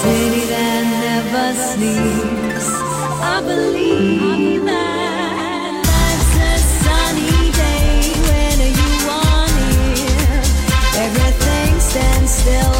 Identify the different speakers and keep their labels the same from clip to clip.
Speaker 1: city that never sleeps. I believe that. Everything stands still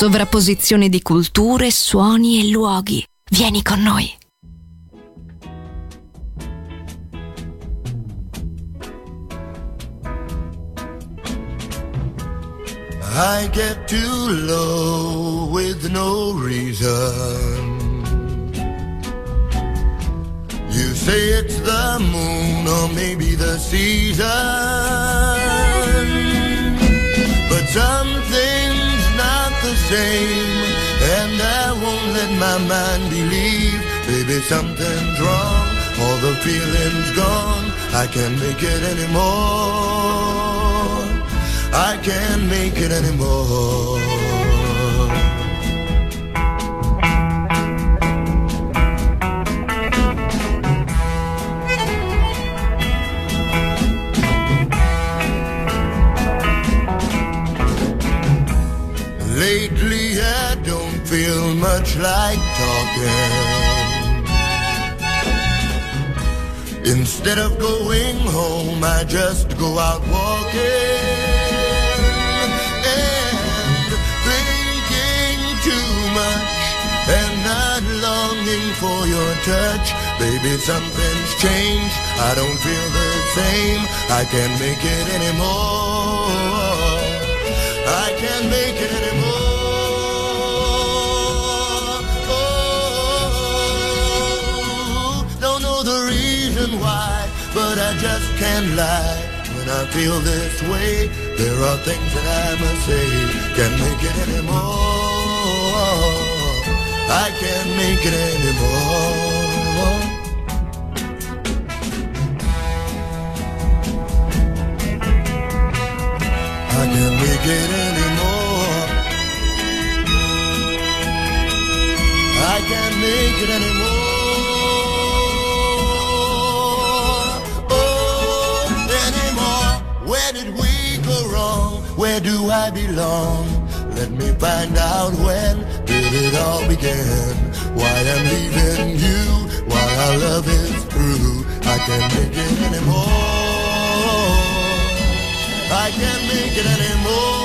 Speaker 2: Sovrapposizione di culture, suoni e luoghi. Vieni con noi.
Speaker 3: I get too low with no reason. You say it's the moon or maybe the season. But something's not and I won't let my mind believe. Baby, something's wrong, all the feeling's gone. I can't make it anymore. I can't make it anymore. Lately I don't feel much like talking. Instead of going home, I just go out walking and thinking too much and not longing for your touch. Baby, something's changed. I don't feel the same. I can't make it anymore. I can't make it anymore. Just can't lie. When I feel this way, there are things that I must say. Can't make it anymore. I can't make it anymore. I can't make it anymore. I can't make it anymore. Where do I belong? Let me find out when did it all begin. Why I'm leaving you, why our love is through. I can't make it anymore. I can't make it anymore.